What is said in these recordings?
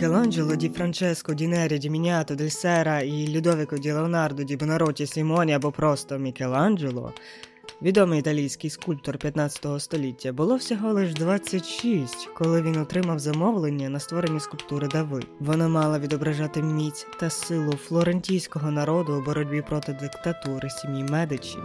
Michelangelo di Francesco, di Neri, di Miniato, del Sera e Ludovico di Leonardo, di Bonarotti e Simoni, albo prosto Michelangelo? Відомий італійський скульптор 15 століття, було всього лиш 26, коли він отримав замовлення на створення скульптури Дави. Вона мала відображати міць та силу флорентійського народу у боротьбі проти диктатури сім'ї Медичі.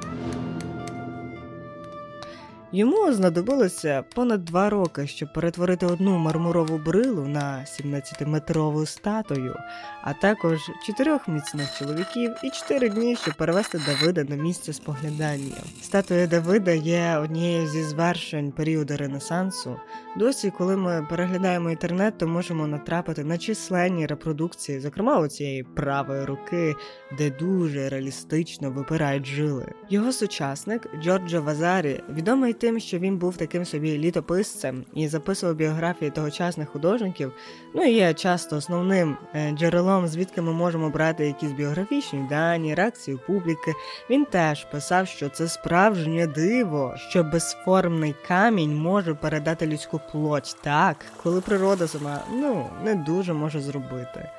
Йому знадобилося понад два роки, щоб перетворити одну мармурову брилу на 17-метрову статую, а також чотирьох міцних чоловіків і чотири дні, щоб перевести Давида на місце споглядання. Статуя Давида є однією зі звершень періоду Ренесансу. Досі, коли ми переглядаємо інтернет, то можемо натрапити на численні репродукції, зокрема у цієї правої руки, де дуже реалістично випирають жили. Його сучасник Джорджо Вазарі відомий тим, що він був таким собі літописцем і записував біографії тогочасних художників. Ну і є часто основним е, джерелом, звідки ми можемо брати якісь біографічні дані, реакцію публіки. Він теж писав, що це справжнє диво, що безформний камінь може передати людську плоть так, коли природа сама ну не дуже може зробити.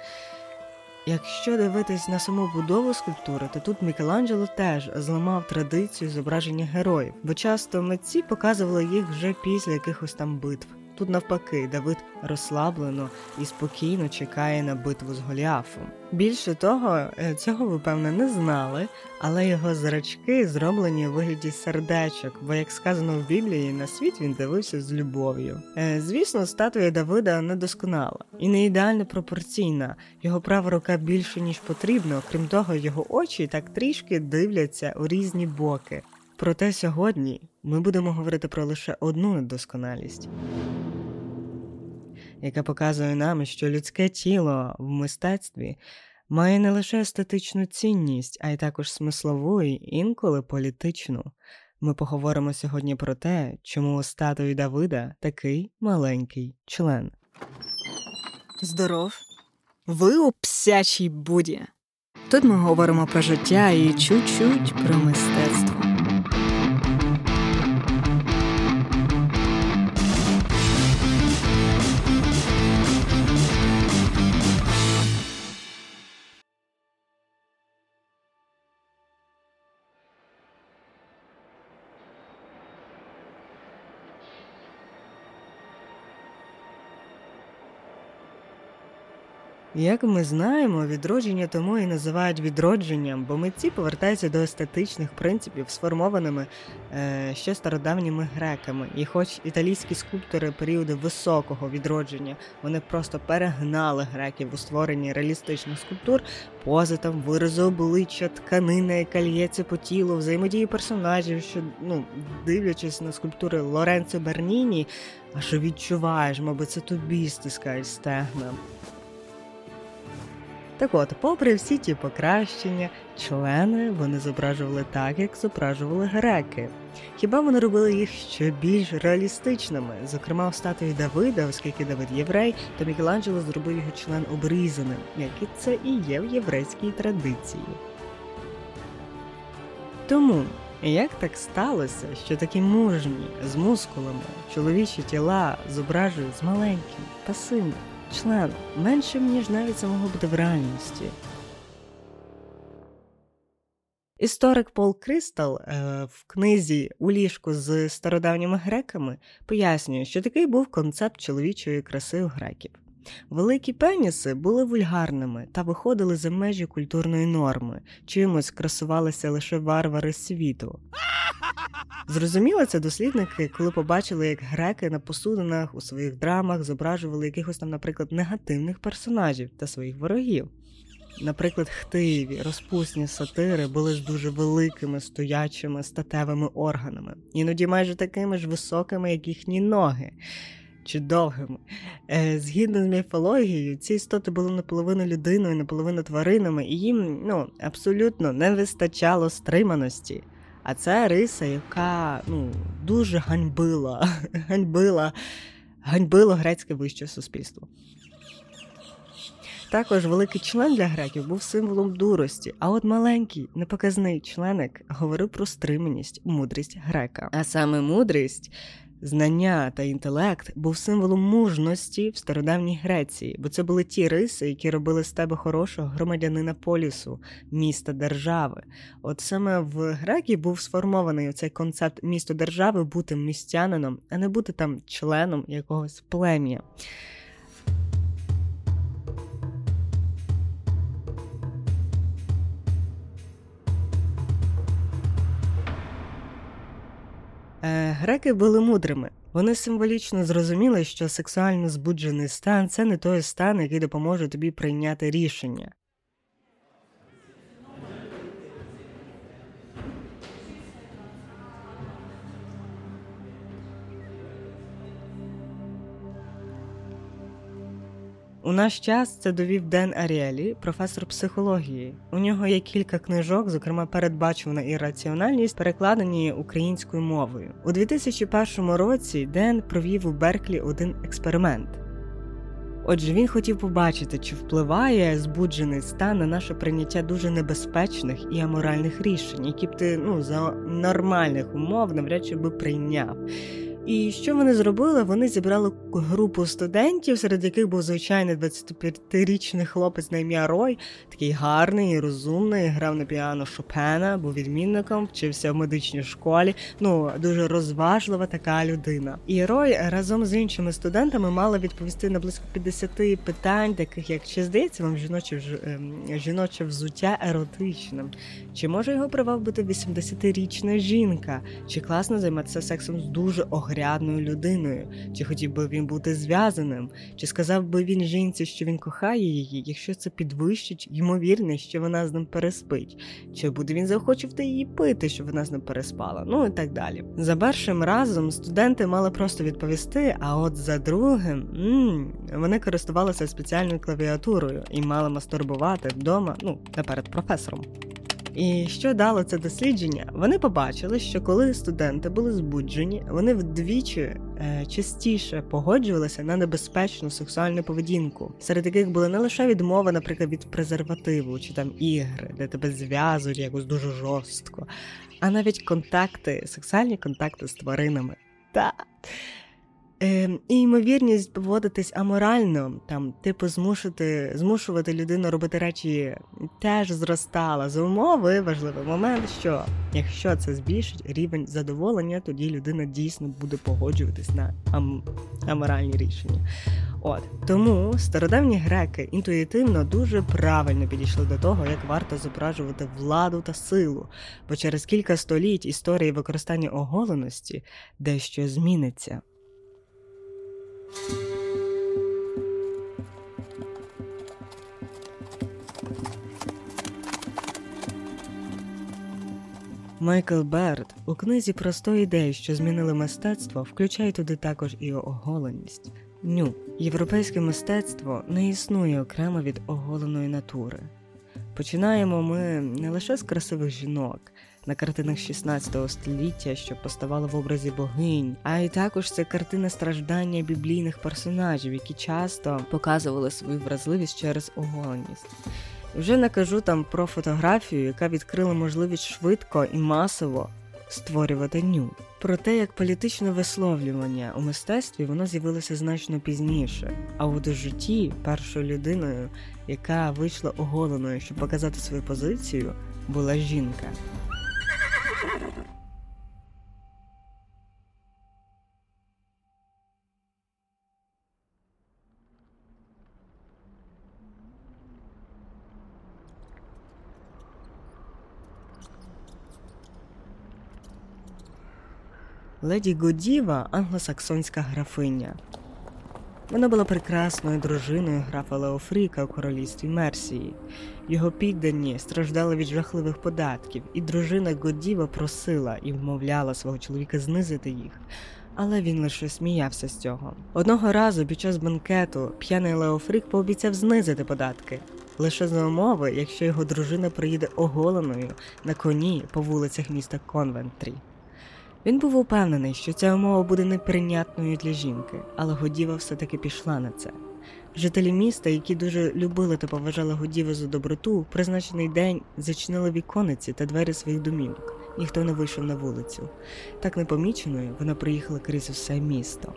Якщо дивитись на саму будову скульптури, то тут Мікеланджело теж зламав традицію зображення героїв, бо часто митці показували їх вже після якихось там битв. Тут навпаки, Давид розслаблено і спокійно чекає на битву з Голіафом. Більше того, е, цього ви певне не знали, але його зрачки зроблені у вигляді сердечок, бо, як сказано в Біблії, на світ він дивився з любов'ю. Е, звісно, статуя Давида недосконала і не ідеально пропорційна. Його права рука більше ніж потрібно, крім того, його очі так трішки дивляться у різні боки. Проте сьогодні ми будемо говорити про лише одну недосконалість, яка показує нам, що людське тіло в мистецтві має не лише естетичну цінність, а й також смислову і інколи політичну. Ми поговоримо сьогодні про те, чому у статуї Давида такий маленький член. Здоров, ви у псячій буді. Тут ми говоримо про життя і чуть-чуть про мистецтво. Як ми знаємо, відродження тому і називають відродженням, бо митці повертаються до естетичних принципів, сформованими е, ще стародавніми греками. І хоч італійські скульптори періоду високого відродження вони просто перегнали греків у створенні реалістичних скульптур, пози там, вирази обличчя, тканина, яка лється по тілу, взаємодії персонажів, що ну дивлячись на скульптури Лоренцо Берніні, аж відчуваєш, мабуть, це тобі стискають стегна. Так от, попри всі ті покращення, члени вони зображували так, як зображували греки. Хіба вони робили їх ще більш реалістичними? Зокрема, в статуї Давида, оскільки Давид єврей, то Мікеланджело зробив його член обрізаним, як і це і є в єврейській традиції. Тому як так сталося, що такі мужні з мускулами чоловічі тіла зображують з маленьким, пасивним, членом, меншим, ніж навіть це могло бути в реальності. Історик Пол Кристал е, в книзі у ліжку з стародавніми греками пояснює, що такий був концепт чоловічої краси у греків. Великі пеніси були вульгарними та виходили за межі культурної норми, чимось красувалися лише варвари світу. Зрозуміло, це дослідники, коли побачили, як греки на посудинах у своїх драмах зображували якихось там, наприклад, негативних персонажів та своїх ворогів. Наприклад, хтиві, розпусні сатири були з дуже великими стоячими статевими органами, іноді майже такими ж високими, як їхні ноги чи довгими. Е, Згідно з міфологією, ці істоти були наполовину людиною, наполовину тваринами, і їм ну, абсолютно не вистачало стриманості. А це риса, яка ну, дуже ганьбила, ганьбила, ганьбило грецьке вище суспільство. Також великий член для греків був символом дурості, а от маленький, непоказний членик говорив про стриманість, мудрість грека. А саме мудрість Знання та інтелект був символом мужності в стародавній Греції, бо це були ті риси, які робили з тебе хорошого громадянина полісу, міста держави. От саме в Грекі був сформований цей концепт місто держави бути містянином, а не бути там членом якогось плем'я. Греки були мудрими. Вони символічно зрозуміли, що сексуально збуджений стан це не той стан, який допоможе тобі прийняти рішення. У наш час це довів Ден Аріелі, професор психології. У нього є кілька книжок, зокрема передбачувана і раціональність, перекладені українською мовою. У 2001 році Ден провів у Берклі один експеримент. Отже, він хотів побачити, чи впливає збуджений стан на наше прийняття дуже небезпечних і аморальних рішень, які б ти ну за нормальних умов навряд чи би прийняв. І що вони зробили? Вони зібрали групу студентів, серед яких був звичайний 25-річний хлопець на ім'я Рой, такий гарний і розумний, грав на піано Шопена, був відмінником, вчився в медичній школі. Ну дуже розважлива така людина. І Рой разом з іншими студентами мала відповісти на близько 50 питань, таких як чи здається вам жіноче ем, жіноче взуття еротичним, чи може його привабити 80-річна жінка, чи класно займатися сексом з дуже огрядним порядною людиною, чи хотів би він бути зв'язаним, чи сказав би він жінці, що він кохає її, якщо це підвищить ймовірність, що вона з ним переспить, чи буде він заохочувати її пити, щоб вона з ним переспала, ну і так далі. За першим разом студенти мали просто відповісти, а от за другим м-м, вони користувалися спеціальною клавіатурою і мали мастурбувати вдома, ну, наперед професором. І що дало це дослідження? Вони побачили, що коли студенти були збуджені, вони вдвічі е, частіше погоджувалися на небезпечну сексуальну поведінку, серед яких були не лише відмова, наприклад, від презервативу чи там ігри, де тебе зв'язують якось дуже жорстко, а навіть контакти, сексуальні контакти з тваринами. Та Е, І ймовірність поводитись аморально, там, типу, змушувати змушувати людину робити речі теж зростала за умови. Важливий момент, що якщо це збільшить рівень задоволення, тоді людина дійсно буде погоджуватись на ам аморальні рішення. От тому стародавні греки інтуїтивно дуже правильно підійшли до того, як варто зображувати владу та силу, бо через кілька століть історії використання оголеності дещо зміниться. Майкл Берд у книзі про 100 ідей, що змінили мистецтво, включає туди також і оголеність. Ню європейське мистецтво не існує окремо від оголеної натури. Починаємо ми не лише з красивих жінок, на картинах 16 століття, що поставали в образі богинь, а й також це картина страждання біблійних персонажів, які часто показували свою вразливість через оголеність. Вже не кажу там про фотографію, яка відкрила можливість швидко і масово створювати ню. Про те, як політичне висловлювання у мистецтві воно з'явилося значно пізніше, а у житті першою людиною, яка вийшла оголеною, щоб показати свою позицію, була жінка. Леді Годіва англосаксонська графиня. Вона була прекрасною дружиною графа Леофріка у королівстві Мерсії. Його піддані страждали від жахливих податків, і дружина Годіва просила і вмовляла свого чоловіка знизити їх. але він лише сміявся з цього. Одного разу під час банкету п'яний Леофрік пообіцяв знизити податки. Лише за умови, якщо його дружина приїде оголеною на коні по вулицях міста Конвентрі. Він був упевнений, що ця умова буде неприйнятною для жінки, але Годіва все-таки пішла на це. Жителі міста, які дуже любили та поважали Годіву за доброту, в призначений день зачинили вікониці та двері своїх домівок. Ніхто не вийшов на вулицю. Так непоміченою вона приїхала крізь усе місто.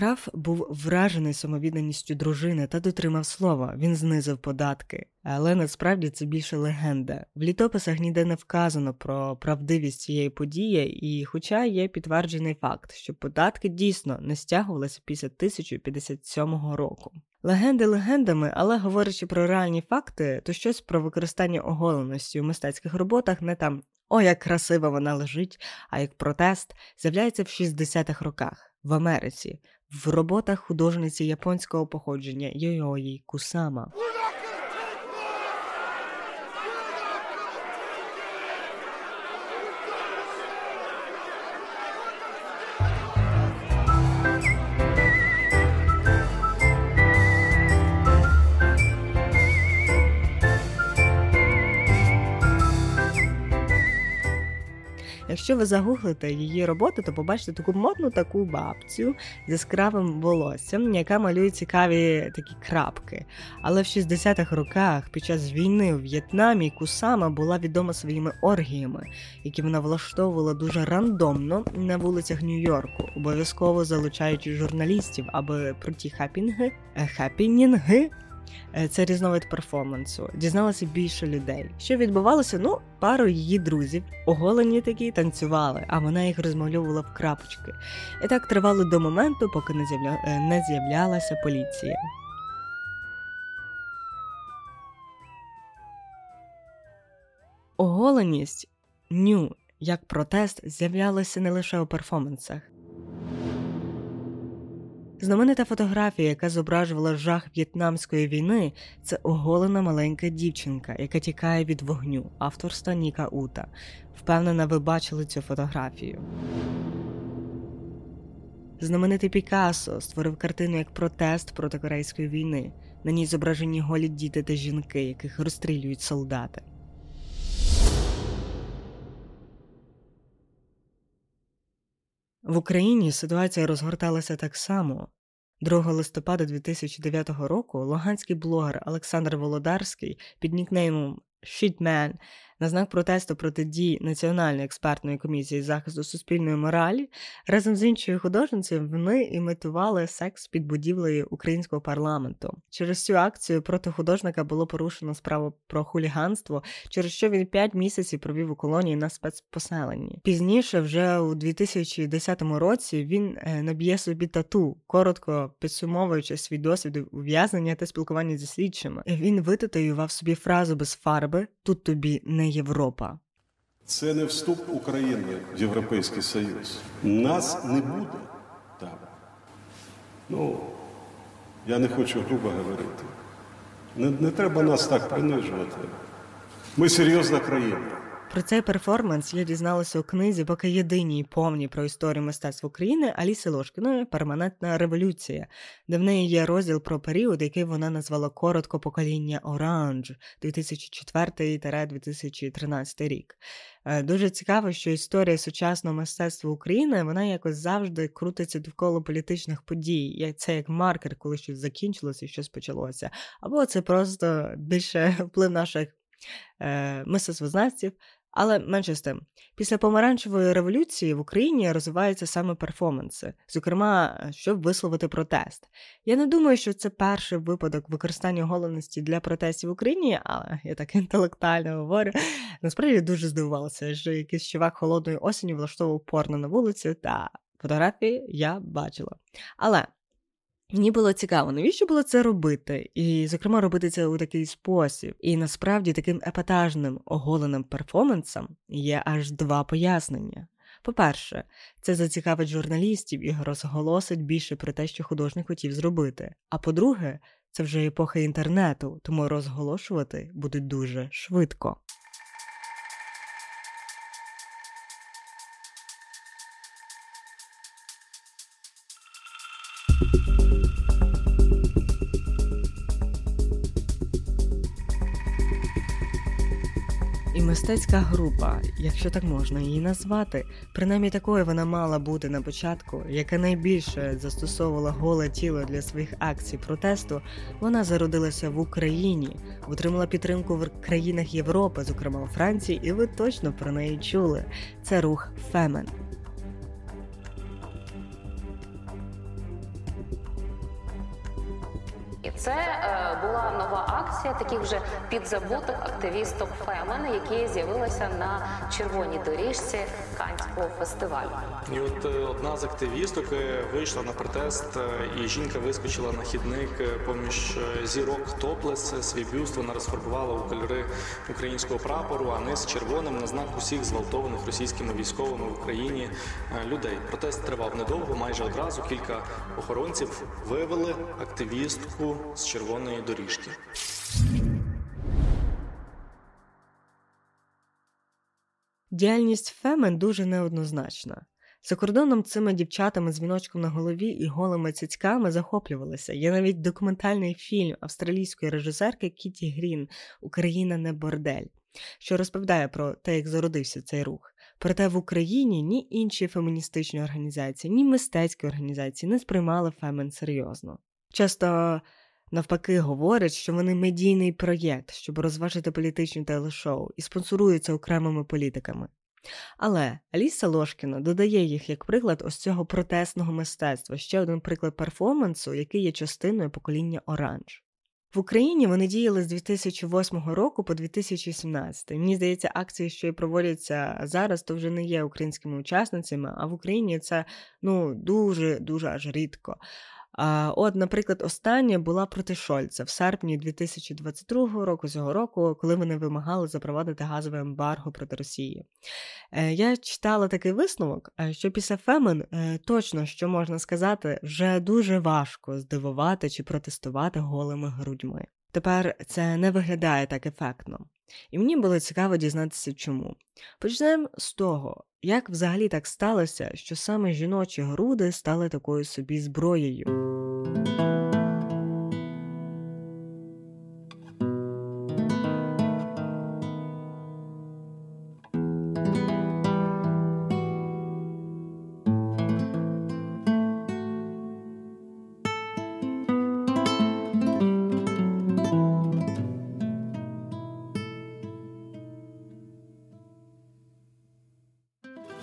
Граф був вражений самовідданістю дружини та дотримав слова. Він знизив податки. Але насправді це більше легенда. В літописах ніде не вказано про правдивість цієї події, і, хоча є підтверджений факт, що податки дійсно не стягувалися після 1057 року. Легенди легендами, але говорячи про реальні факти, то щось про використання оголеності у мистецьких роботах не там о, як красиво вона лежить, а як протест з'являється в 60-х роках в Америці в роботах художниці японського походження Йойої Кусама. Якщо ви загуглите її роботи, то побачите таку модну таку бабцю з яскравим волоссям, яка малює цікаві такі крапки. Але в 60-х роках, під час війни в В'єтнамі, Кусама була відома своїми оргіями, які вона влаштовувала дуже рандомно на вулицях Нью-Йорку, обов'язково залучаючи журналістів, аби про ті хапінги, е, хапінінги це різновид перформансу. Дізналося більше людей. Що відбувалося? Ну, пару її друзів, оголені такі, танцювали, а вона їх розмальовувала в крапочки. І так тривало до моменту, поки не. Е, з'являлася поліція. Оголеність ню як протест з'являлася не лише у перформансах. Знаменита фотографія, яка зображувала жах в'єтнамської війни, це оголена маленька дівчинка, яка тікає від вогню, авторства Ніка Ута. Впевнена, ви бачили цю фотографію. Знаменитий Пікассо створив картину як протест проти корейської війни. На ній зображені голі діти та жінки, яких розстрілюють солдати. В Україні ситуація розгорталася так само. 2 листопада 2009 року луганський блогер Олександр Володарський під нікнеймом Shitman на знак протесту проти дій Національної експертної комісії захисту суспільної моралі разом з іншою художницею вони імітували секс під будівлею українського парламенту. Через цю акцію проти художника було порушено справу про хуліганство, через що він 5 місяців провів у колонії на спецпоселенні. Пізніше, вже у 2010 році, він е, наб'є собі тату, коротко підсумовуючи свій досвід ув'язнення та спілкування зі слідчими. Він витатуював собі фразу без фарби Тут тобі не Європа. Це не вступ України в Європейський Союз. Нас не буде там. Ну, я не хочу грубо говорити. Не, не треба нас так принижувати. Ми серйозна країна. Про цей перформанс я дізналася у книзі, поки єдиній повній про історію мистецтва України Аліси Лошкіної Перманентна революція, де в неї є розділ про період, який вона назвала коротко покоління Оранж 2004-2013 рік. Е, дуже цікаво, що історія сучасного мистецтва України вона якось завжди крутиться довкола політичних подій. Це як маркер, коли щось закінчилося і щось почалося. Або це просто більше вплив наших е, мистецтвознавців але менше з тим, після помаранчевої революції в Україні розвиваються саме перформанси, зокрема, щоб висловити протест. Я не думаю, що це перший випадок використання голеності для протестів в Україні, але я так інтелектуально говорю. Насправді дуже здивувалася, що якийсь чувак холодної осені влаштовував порно на вулиці, та фотографії я бачила. Але Мені було цікаво, навіщо було це робити, і, зокрема, робити це у такий спосіб. І насправді таким епатажним оголеним перформансом є аж два пояснення. По-перше, це зацікавить журналістів і розголосить більше про те, що художник хотів зробити. А по-друге, це вже епоха інтернету, тому розголошувати буде дуже швидко. Мистецька група, якщо так можна її назвати, принаймні такою вона мала бути на початку, яка найбільше застосовувала голе тіло для своїх акцій протесту, вона зародилася в Україні, отримала підтримку в країнах Європи, зокрема у Франції, і ви точно про неї чули. Це рух Фемен. Була нова акція таких вже підзабутих активісток Фемен, які з'явилися на червоній доріжці Канського фестивалю. І от е, одна з активісток е, вийшла на протест, е, і жінка вискочила на хідник поміж зірок топлес. Свій бюст вона розфарбувала у кольори українського прапору, а низ червоним на знак усіх зґвалтованих російськими військовими в Україні людей. Протест тривав недовго, майже одразу кілька охоронців вивели активістку з червоної доріжки. Діяльність Фемен дуже неоднозначна. За кордоном цими дівчатами з віночком на голові і голими цицьками захоплювалися. Є навіть документальний фільм австралійської режисерки Кіті Грін Україна не бордель, що розповідає про те, як зародився цей рух. Проте в Україні ні інші феміністичні організації, ні мистецькі організації не сприймали Фемен серйозно. Часто навпаки говорять, що вони медійний проєкт, щоб розважити політичні телешоу і спонсоруються окремими політиками. Але Аліса Лошкіна додає їх як приклад ось цього протестного мистецтва, ще один приклад перформансу, який є частиною покоління Оранж. В Україні вони діяли з 2008 року по 2017. Мені здається, акції, що і проводяться зараз, то вже не є українськими учасницями, а в Україні це ну дуже дуже аж рідко. А, От, наприклад, остання була проти Шольца в серпні 2022 року цього року, коли вони вимагали запровадити газове ембарго проти Росії. Е, Я читала такий висновок, е, що після Фемен е, точно що можна сказати, вже дуже важко здивувати чи протестувати голими грудьми. Тепер це не виглядає так ефектно. І мені було цікаво дізнатися, чому. Почнемо з того, як взагалі так сталося, що саме жіночі груди стали такою собі зброєю.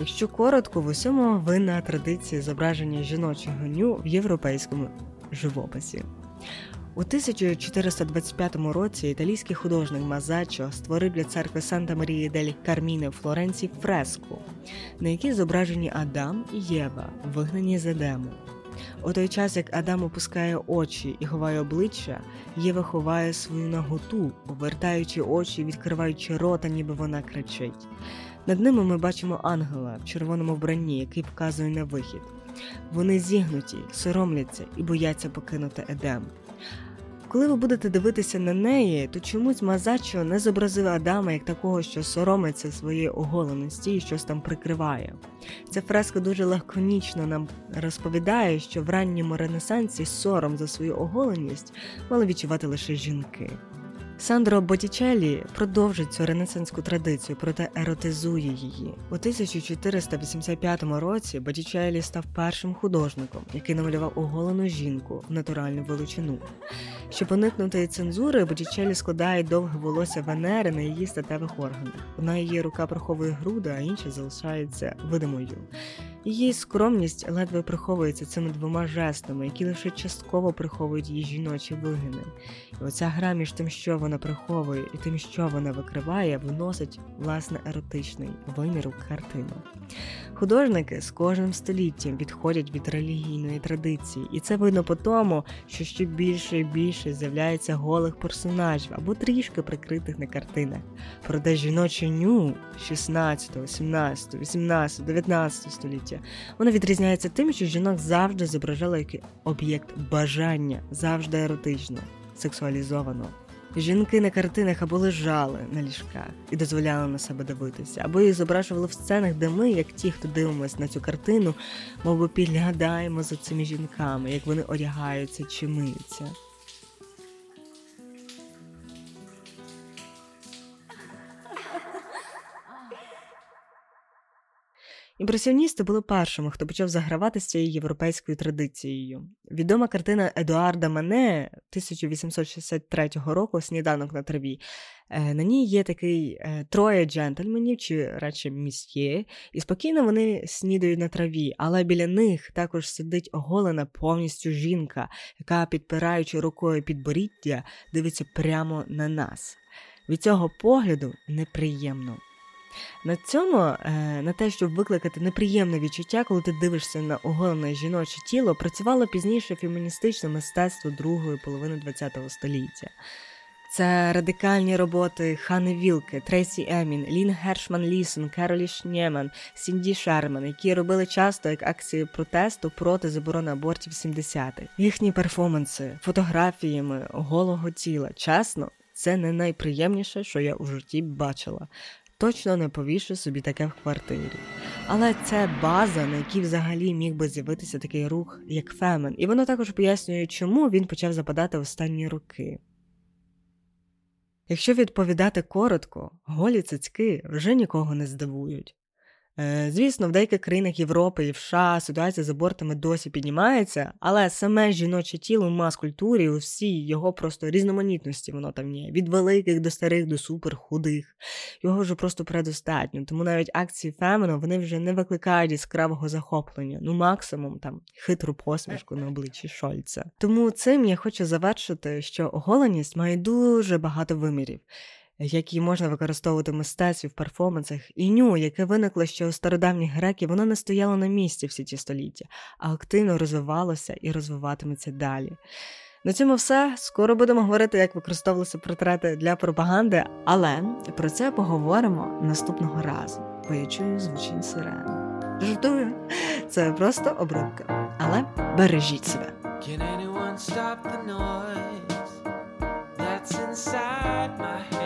Якщо коротко, в усьому винна традиція зображення жіночого ню в європейському живописі. У 1425 році італійський художник Мазачо створив для церкви Санта Марії дель Карміне в Флоренції фреску, на якій зображені Адам і Єва, вигнані з Едему. У той час, як Адам опускає очі і ховає обличчя, Єва ховає свою наготу, повертаючи очі, відкриваючи рота, ніби вона кричить. Над ними ми бачимо ангела в червоному вбранні, який показує на вихід. Вони зігнуті, соромляться і бояться покинути Едем. Коли ви будете дивитися на неї, то чомусь Мазачо не зобразив Адама як такого, що соромиться своєї оголеності і щось там прикриває. Ця фреска дуже лаконічно нам розповідає, що в ранньому Ренесансі сором за свою оголеність мали відчувати лише жінки. Сандро Боттічеллі продовжить цю ренесанську традицію, проте еротизує її. У 1485 році Боттічеллі став першим художником, який намалював оголену жінку в натуральну величину. Щоб уникнути цензури, Боттічеллі складає довге волосся Венери на її статевих органах. Одна її рука приховує груди, а інша залишається видимою. Її скромність ледве приховується цими двома жестами, які лише частково приховують її жіночі вигини. І оця гра між тим, що вона приховує, і тим, що вона викриває, виносить власне еротичний вимір у картину. Художники з кожним століттям відходять від релігійної традиції, і це видно по тому, що ще більше і більше з'являється голих персонажів або трішки прикритих на картинах. Проте жіноче ню 16, 17, 18, 19 століття воно відрізняється тим, що жінок завжди зображали як об'єкт бажання, завжди еротично, сексуалізовано. Жінки на картинах або лежали на ліжках і дозволяли на себе дивитися, або їх зображували в сценах, де ми, як ті, хто дивимося на цю картину, мов би підглядаємо за цими жінками, як вони одягаються чи миються. Імпресіоністи були першими, хто почав загравати з цією європейською традицією. Відома картина Едуарда Мане 1863 року Сніданок на траві. Е, на ній є такий е, троє джентльменів, чи радше місьє, і спокійно вони снідають на траві, але біля них також сидить оголена повністю жінка, яка, підпираючи рукою підборіддя, дивиться прямо на нас. Від цього погляду неприємно. На цьому, е, на те, щоб викликати неприємне відчуття, коли ти дивишся на оголене жіноче тіло, працювало пізніше феміністичне мистецтво другої половини ХХ століття. Це радикальні роботи Ханни Вілке, Трейсі Емін, Лінн Гершман Лісон, Керолі Шнєман, Сінді Шерман, які робили часто як акції протесту проти заборони абортів 70-х. Їхні перформанси, фотографіями голого тіла. Чесно, це не найприємніше, що я у житті бачила точно не повішу собі таке в квартирі. Але це база, на якій взагалі міг би з'явитися такий рух, як Фемен, і воно також пояснює, чому він почав западати в останні роки. Якщо відповідати коротко, голі цицьки вже нікого не здивують. Е, звісно, в деяких країнах Європи і США ситуація з абортами досі піднімається, але саме жіноче тіло в мас-культурі у всій його просто різноманітності воно там є, від великих до старих до суперхудих. Його вже просто предостатньо. Тому навіть акції Фемено вони вже не викликають яскравого захоплення, ну максимум там хитру посмішку на обличчі Шольца. Тому цим я хочу завершити, що оголеність має дуже багато вимірів які можна використовувати в мистецтві в перформансах, і ню, яке виникло ще у стародавніх греків, воно не стояло на місці всі ті століття, а активно розвивалося і розвиватиметься далі. На цьому все. Скоро будемо говорити, як використовувалися портрети для пропаганди, але про це поговоримо наступного разу, бо я чую звучить сирени. Жартую, це просто обробка. Але бережіть себе. Can anyone stop the noise that's inside my head?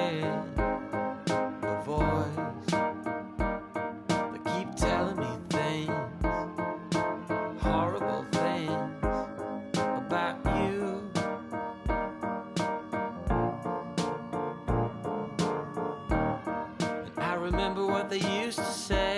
remember what they used to say.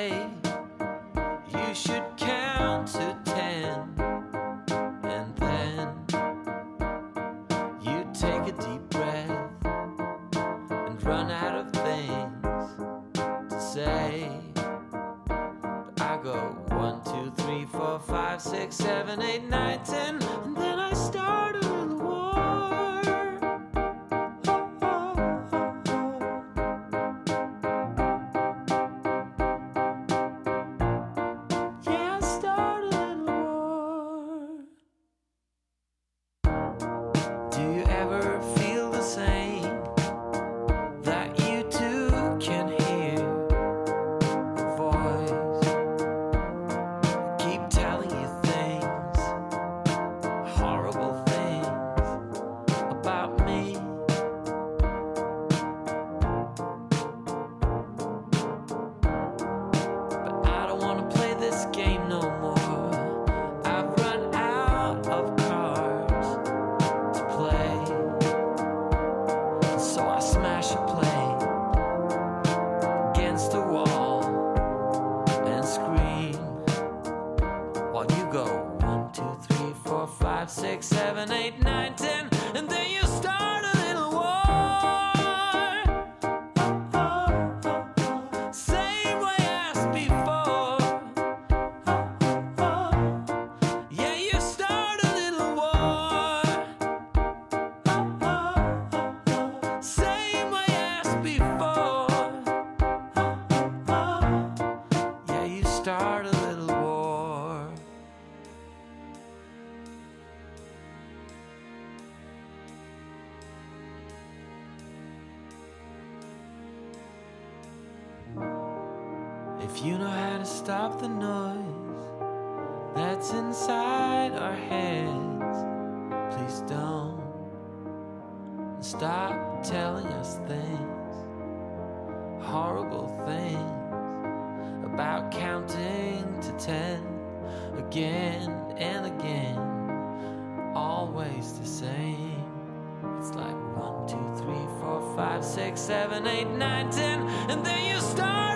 Stop the noise that's inside our heads, please don't stop telling us things, horrible things about counting to ten again and again, always the same. It's like one, two, three, four, five, six, seven, eight, nine, ten, and then you start.